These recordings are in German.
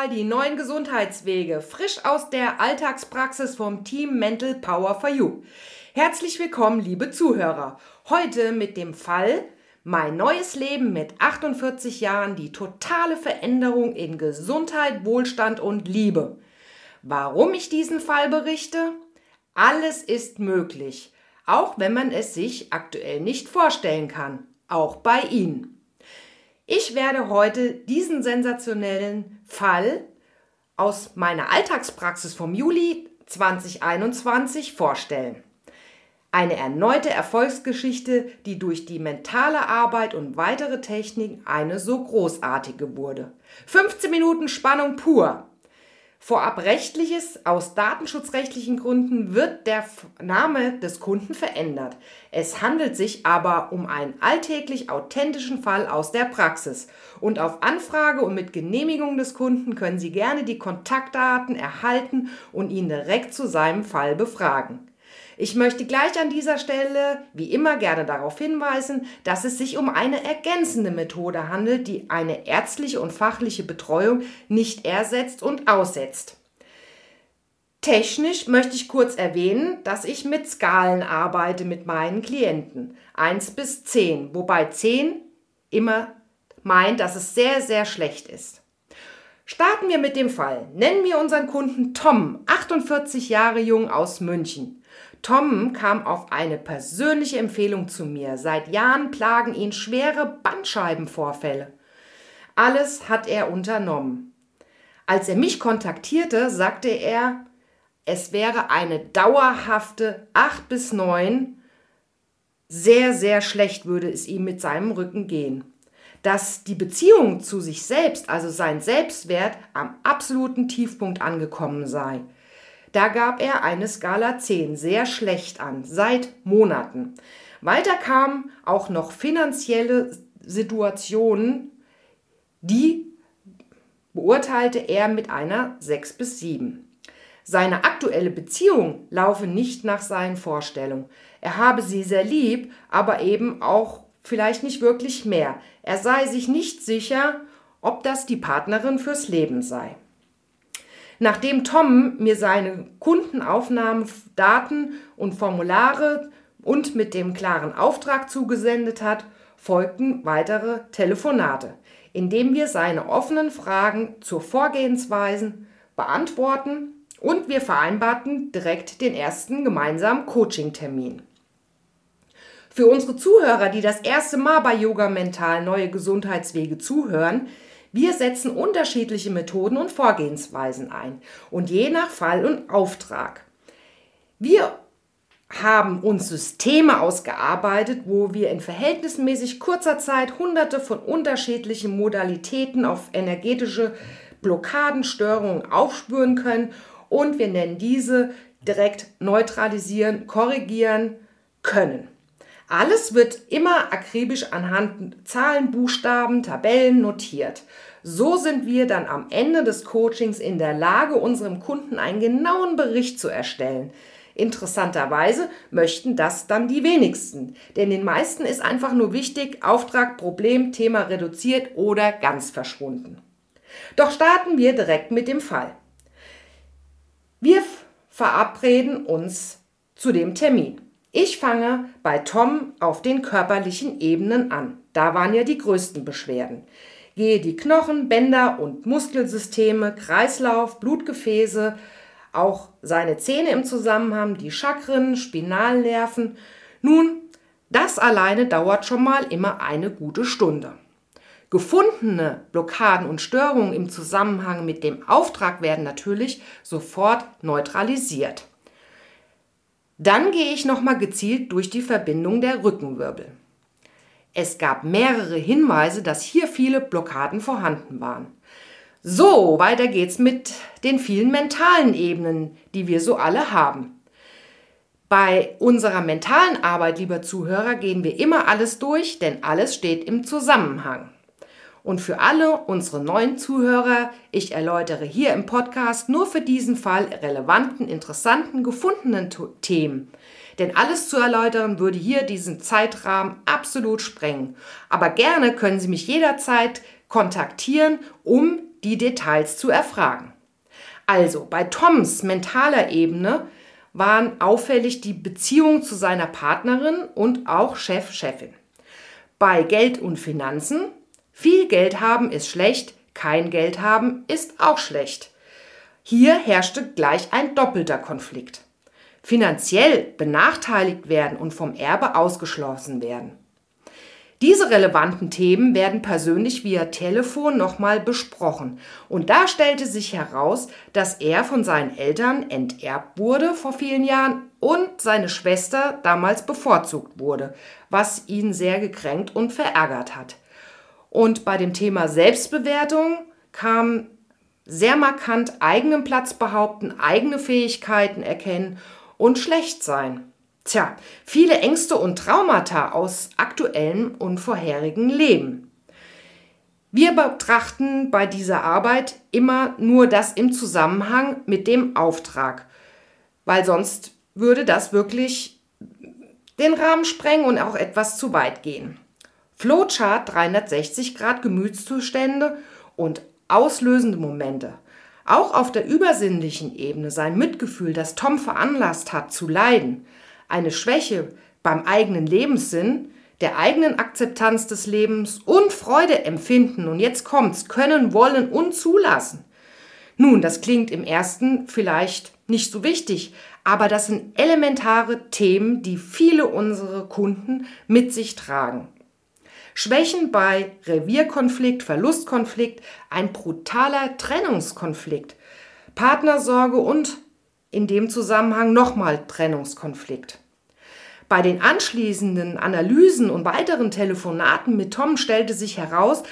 Mental, die neuen Gesundheitswege, frisch aus der Alltagspraxis vom Team Mental Power for You. Herzlich willkommen, liebe Zuhörer. Heute mit dem Fall Mein neues Leben mit 48 Jahren, die totale Veränderung in Gesundheit, Wohlstand und Liebe. Warum ich diesen Fall berichte? Alles ist möglich, auch wenn man es sich aktuell nicht vorstellen kann, auch bei Ihnen. Ich werde heute diesen sensationellen Fall aus meiner Alltagspraxis vom Juli 2021 vorstellen. Eine erneute Erfolgsgeschichte, die durch die mentale Arbeit und weitere Techniken eine so großartige wurde. 15 Minuten Spannung pur. Vorab rechtliches, aus datenschutzrechtlichen Gründen wird der Name des Kunden verändert. Es handelt sich aber um einen alltäglich authentischen Fall aus der Praxis. Und auf Anfrage und mit Genehmigung des Kunden können Sie gerne die Kontaktdaten erhalten und ihn direkt zu seinem Fall befragen. Ich möchte gleich an dieser Stelle, wie immer, gerne darauf hinweisen, dass es sich um eine ergänzende Methode handelt, die eine ärztliche und fachliche Betreuung nicht ersetzt und aussetzt. Technisch möchte ich kurz erwähnen, dass ich mit Skalen arbeite mit meinen Klienten. 1 bis 10, wobei 10 immer meint, dass es sehr, sehr schlecht ist. Starten wir mit dem Fall. Nennen wir unseren Kunden Tom, 48 Jahre jung aus München. Tom kam auf eine persönliche Empfehlung zu mir. Seit Jahren plagen ihn schwere Bandscheibenvorfälle. Alles hat er unternommen. Als er mich kontaktierte, sagte er, es wäre eine dauerhafte 8 bis 9. Sehr, sehr schlecht würde es ihm mit seinem Rücken gehen. Dass die Beziehung zu sich selbst, also sein Selbstwert, am absoluten Tiefpunkt angekommen sei. Da gab er eine Skala 10 sehr schlecht an, seit Monaten. Weiter kamen auch noch finanzielle Situationen, die beurteilte er mit einer 6 bis 7. Seine aktuelle Beziehung laufe nicht nach seinen Vorstellungen. Er habe sie sehr lieb, aber eben auch vielleicht nicht wirklich mehr. Er sei sich nicht sicher, ob das die Partnerin fürs Leben sei. Nachdem Tom mir seine Kundenaufnahmen, Daten und Formulare und mit dem klaren Auftrag zugesendet hat, folgten weitere Telefonate, indem wir seine offenen Fragen zur Vorgehensweisen beantworten und wir vereinbarten direkt den ersten gemeinsamen Coaching-Termin. Für unsere Zuhörer, die das erste Mal bei Yoga Mental neue Gesundheitswege zuhören, wir setzen unterschiedliche Methoden und Vorgehensweisen ein und je nach Fall und Auftrag. Wir haben uns Systeme ausgearbeitet, wo wir in verhältnismäßig kurzer Zeit hunderte von unterschiedlichen Modalitäten auf energetische Blockaden, Störungen aufspüren können und wir nennen diese direkt neutralisieren, korrigieren können. Alles wird immer akribisch anhand Zahlen, Buchstaben, Tabellen notiert. So sind wir dann am Ende des Coachings in der Lage, unserem Kunden einen genauen Bericht zu erstellen. Interessanterweise möchten das dann die wenigsten, denn den meisten ist einfach nur wichtig, Auftrag, Problem, Thema reduziert oder ganz verschwunden. Doch starten wir direkt mit dem Fall. Wir verabreden uns zu dem Termin. Ich fange bei Tom auf den körperlichen Ebenen an. Da waren ja die größten Beschwerden. Gehe die Knochen, Bänder und Muskelsysteme, Kreislauf, Blutgefäße, auch seine Zähne im Zusammenhang, die Chakren, Spinalnerven. Nun, das alleine dauert schon mal immer eine gute Stunde. Gefundene Blockaden und Störungen im Zusammenhang mit dem Auftrag werden natürlich sofort neutralisiert. Dann gehe ich nochmal gezielt durch die Verbindung der Rückenwirbel. Es gab mehrere Hinweise, dass hier viele Blockaden vorhanden waren. So, weiter geht's mit den vielen mentalen Ebenen, die wir so alle haben. Bei unserer mentalen Arbeit, lieber Zuhörer, gehen wir immer alles durch, denn alles steht im Zusammenhang. Und für alle unsere neuen Zuhörer, ich erläutere hier im Podcast nur für diesen Fall relevanten, interessanten, gefundenen Themen. Denn alles zu erläutern würde hier diesen Zeitrahmen absolut sprengen. Aber gerne können Sie mich jederzeit kontaktieren, um die Details zu erfragen. Also bei Toms mentaler Ebene waren auffällig die Beziehung zu seiner Partnerin und auch Chef-Chefin. Bei Geld und Finanzen, viel Geld haben ist schlecht, kein Geld haben ist auch schlecht. Hier herrschte gleich ein doppelter Konflikt. Finanziell benachteiligt werden und vom Erbe ausgeschlossen werden. Diese relevanten Themen werden persönlich via Telefon nochmal besprochen. Und da stellte sich heraus, dass er von seinen Eltern enterbt wurde vor vielen Jahren und seine Schwester damals bevorzugt wurde, was ihn sehr gekränkt und verärgert hat. Und bei dem Thema Selbstbewertung kam sehr markant eigenen Platz behaupten, eigene Fähigkeiten erkennen und schlecht sein. Tja, viele Ängste und Traumata aus aktuellem und vorherigen Leben. Wir betrachten bei dieser Arbeit immer nur das im Zusammenhang mit dem Auftrag, weil sonst würde das wirklich den Rahmen sprengen und auch etwas zu weit gehen. Flowchart 360 Grad Gemütszustände und auslösende Momente. Auch auf der übersinnlichen Ebene sein Mitgefühl, das Tom veranlasst hat zu leiden, eine Schwäche beim eigenen Lebenssinn, der eigenen Akzeptanz des Lebens und Freude empfinden und jetzt kommt's, können, wollen und zulassen. Nun, das klingt im ersten vielleicht nicht so wichtig, aber das sind elementare Themen, die viele unserer Kunden mit sich tragen. Schwächen bei Revierkonflikt, Verlustkonflikt, ein brutaler Trennungskonflikt, Partnersorge und in dem Zusammenhang nochmal Trennungskonflikt. Bei den anschließenden Analysen und weiteren Telefonaten mit Tom stellte sich heraus,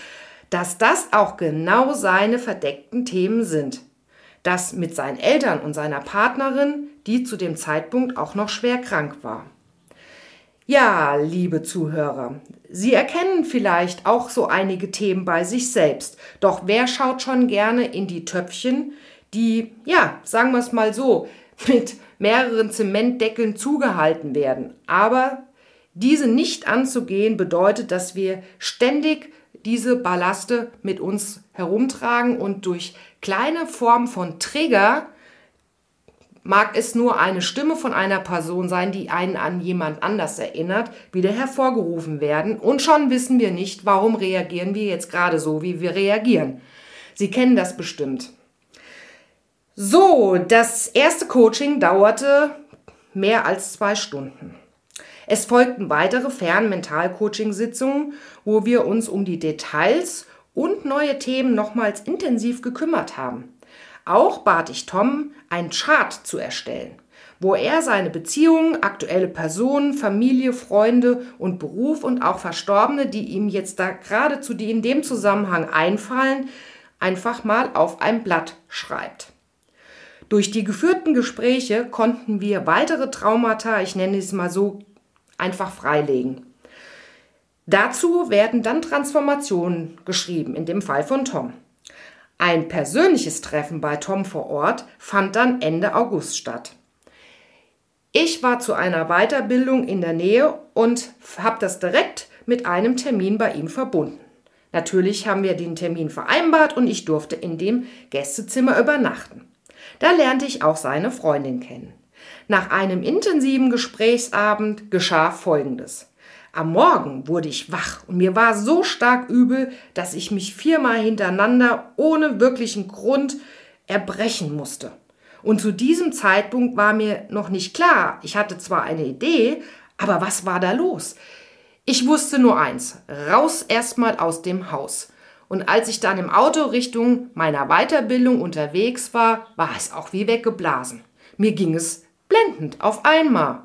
dass das auch genau seine verdeckten Themen sind. Das mit seinen Eltern und seiner Partnerin, die zu dem Zeitpunkt auch noch schwer krank war. Ja, liebe Zuhörer, Sie erkennen vielleicht auch so einige Themen bei sich selbst. Doch wer schaut schon gerne in die Töpfchen, die, ja, sagen wir es mal so, mit mehreren Zementdeckeln zugehalten werden. Aber diese nicht anzugehen bedeutet, dass wir ständig diese Ballaste mit uns herumtragen und durch kleine Formen von Trigger mag es nur eine Stimme von einer Person sein, die einen an jemand anders erinnert, wieder hervorgerufen werden und schon wissen wir nicht, warum reagieren wir jetzt gerade so, wie wir reagieren. Sie kennen das bestimmt. So, das erste Coaching dauerte mehr als zwei Stunden. Es folgten weitere Fernmental-Coaching-Sitzungen, wo wir uns um die Details und neue Themen nochmals intensiv gekümmert haben. Auch bat ich Tom, einen Chart zu erstellen, wo er seine Beziehungen, aktuelle Personen, Familie, Freunde und Beruf und auch Verstorbene, die ihm jetzt da geradezu die in dem Zusammenhang einfallen, einfach mal auf ein Blatt schreibt. Durch die geführten Gespräche konnten wir weitere Traumata, ich nenne es mal so, einfach freilegen. Dazu werden dann Transformationen geschrieben, in dem Fall von Tom. Ein persönliches Treffen bei Tom vor Ort fand dann Ende August statt. Ich war zu einer Weiterbildung in der Nähe und habe das direkt mit einem Termin bei ihm verbunden. Natürlich haben wir den Termin vereinbart und ich durfte in dem Gästezimmer übernachten. Da lernte ich auch seine Freundin kennen. Nach einem intensiven Gesprächsabend geschah Folgendes. Am Morgen wurde ich wach und mir war so stark übel, dass ich mich viermal hintereinander ohne wirklichen Grund erbrechen musste. Und zu diesem Zeitpunkt war mir noch nicht klar, ich hatte zwar eine Idee, aber was war da los? Ich wusste nur eins, raus erstmal aus dem Haus. Und als ich dann im Auto Richtung meiner Weiterbildung unterwegs war, war es auch wie weggeblasen. Mir ging es blendend auf einmal.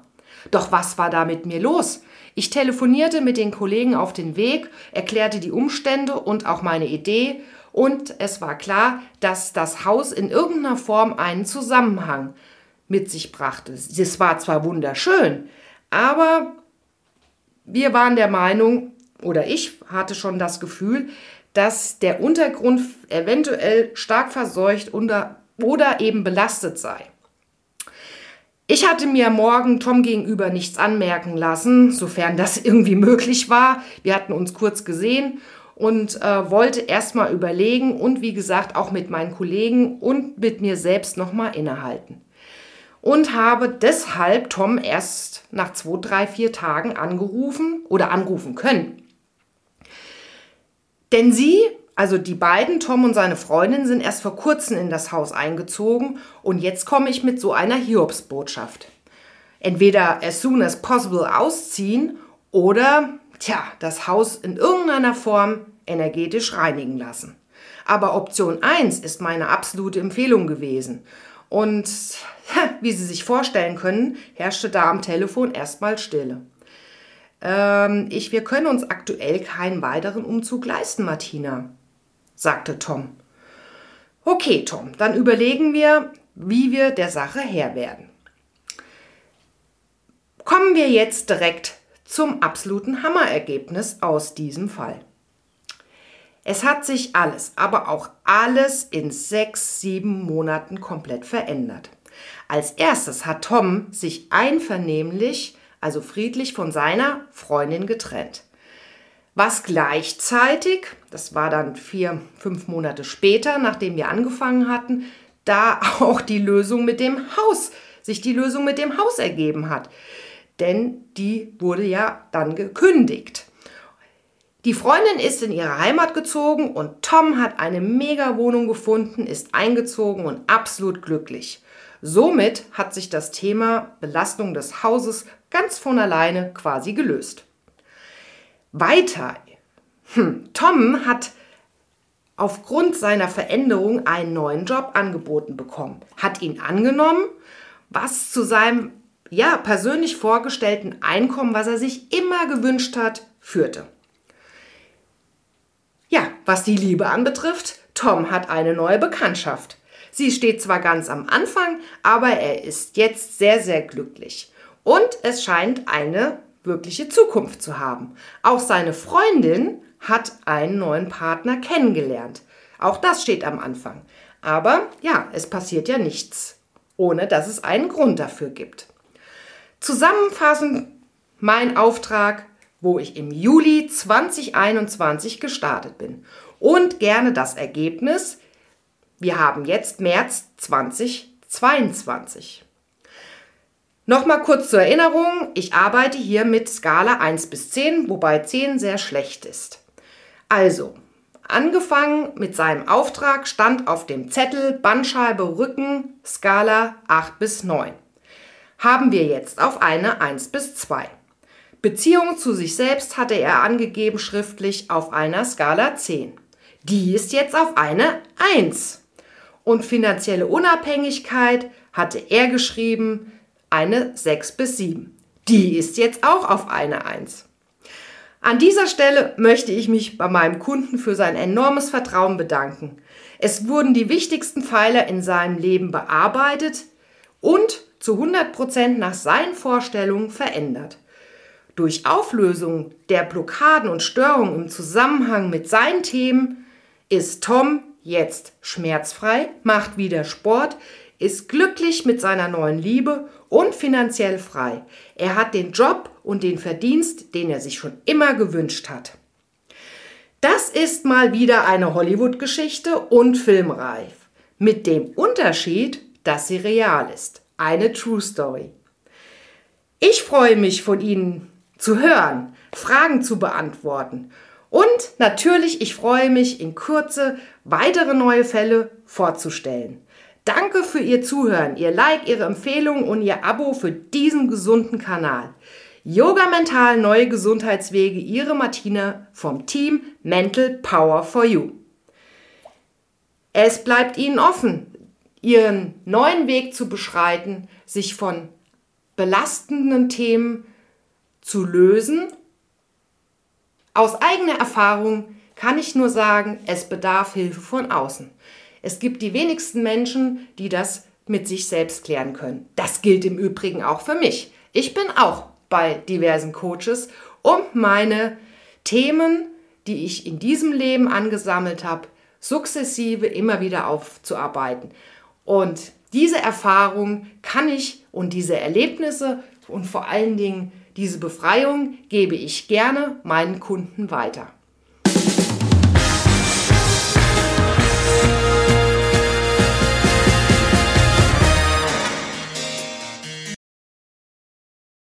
Doch was war da mit mir los? Ich telefonierte mit den Kollegen auf den Weg, erklärte die Umstände und auch meine Idee und es war klar, dass das Haus in irgendeiner Form einen Zusammenhang mit sich brachte. Es war zwar wunderschön, aber wir waren der Meinung, oder ich hatte schon das Gefühl, dass der Untergrund eventuell stark verseucht oder, eben belastet sei. Ich hatte mir morgen Tom gegenüber nichts anmerken lassen, sofern das irgendwie möglich war. Wir hatten uns kurz gesehen und äh, wollte erstmal überlegen und wie gesagt auch mit meinen Kollegen und mit mir selbst nochmal innehalten. Und habe deshalb Tom erst nach zwei, drei, vier Tagen angerufen oder anrufen können. Denn sie, also die beiden, Tom und seine Freundin, sind erst vor kurzem in das Haus eingezogen und jetzt komme ich mit so einer Hiobsbotschaft. Entweder as soon as possible ausziehen oder tja, das Haus in irgendeiner Form energetisch reinigen lassen. Aber Option 1 ist meine absolute Empfehlung gewesen. Und wie Sie sich vorstellen können, herrschte da am Telefon erstmal Stille. Ähm, ich, wir können uns aktuell keinen weiteren Umzug leisten, Martina, sagte Tom. Okay, Tom, dann überlegen wir, wie wir der Sache Herr werden. Kommen wir jetzt direkt zum absoluten Hammerergebnis aus diesem Fall. Es hat sich alles, aber auch alles in sechs, sieben Monaten komplett verändert. Als erstes hat Tom sich einvernehmlich, also friedlich von seiner Freundin getrennt. Was gleichzeitig, das war dann vier, fünf Monate später, nachdem wir angefangen hatten, da auch die Lösung mit dem Haus, sich die Lösung mit dem Haus ergeben hat denn die wurde ja dann gekündigt. Die Freundin ist in ihre Heimat gezogen und Tom hat eine Mega-Wohnung gefunden, ist eingezogen und absolut glücklich. Somit hat sich das Thema Belastung des Hauses ganz von alleine quasi gelöst. Weiter. Hm, Tom hat aufgrund seiner Veränderung einen neuen Job angeboten bekommen, hat ihn angenommen, was zu seinem ja, persönlich vorgestellten Einkommen, was er sich immer gewünscht hat, führte. Ja, was die Liebe anbetrifft, Tom hat eine neue Bekanntschaft. Sie steht zwar ganz am Anfang, aber er ist jetzt sehr, sehr glücklich. Und es scheint eine wirkliche Zukunft zu haben. Auch seine Freundin hat einen neuen Partner kennengelernt. Auch das steht am Anfang. Aber ja, es passiert ja nichts, ohne dass es einen Grund dafür gibt. Zusammenfassend mein Auftrag, wo ich im Juli 2021 gestartet bin. Und gerne das Ergebnis. Wir haben jetzt März 2022. Nochmal kurz zur Erinnerung, ich arbeite hier mit Skala 1 bis 10, wobei 10 sehr schlecht ist. Also, angefangen mit seinem Auftrag stand auf dem Zettel Bandscheibe Rücken Skala 8 bis 9 haben wir jetzt auf eine 1 bis 2. Beziehung zu sich selbst hatte er angegeben schriftlich auf einer Skala 10. Die ist jetzt auf eine 1. Und finanzielle Unabhängigkeit hatte er geschrieben eine 6 bis 7. Die ist jetzt auch auf eine 1. An dieser Stelle möchte ich mich bei meinem Kunden für sein enormes Vertrauen bedanken. Es wurden die wichtigsten Pfeiler in seinem Leben bearbeitet und zu 100% nach seinen Vorstellungen verändert. Durch Auflösung der Blockaden und Störungen im Zusammenhang mit seinen Themen ist Tom jetzt schmerzfrei, macht wieder Sport, ist glücklich mit seiner neuen Liebe und finanziell frei. Er hat den Job und den Verdienst, den er sich schon immer gewünscht hat. Das ist mal wieder eine Hollywood-Geschichte und filmreif. Mit dem Unterschied, dass sie real ist eine True Story. Ich freue mich von Ihnen zu hören, Fragen zu beantworten und natürlich, ich freue mich in Kürze weitere neue Fälle vorzustellen. Danke für Ihr Zuhören, Ihr Like, Ihre Empfehlung und Ihr Abo für diesen gesunden Kanal. Yoga Mental Neue Gesundheitswege, Ihre Martina vom Team Mental Power for You. Es bleibt Ihnen offen, ihren neuen Weg zu beschreiten, sich von belastenden Themen zu lösen. Aus eigener Erfahrung kann ich nur sagen, es bedarf Hilfe von außen. Es gibt die wenigsten Menschen, die das mit sich selbst klären können. Das gilt im Übrigen auch für mich. Ich bin auch bei diversen Coaches, um meine Themen, die ich in diesem Leben angesammelt habe, sukzessive immer wieder aufzuarbeiten. Und diese Erfahrung kann ich und diese Erlebnisse und vor allen Dingen diese Befreiung gebe ich gerne meinen Kunden weiter.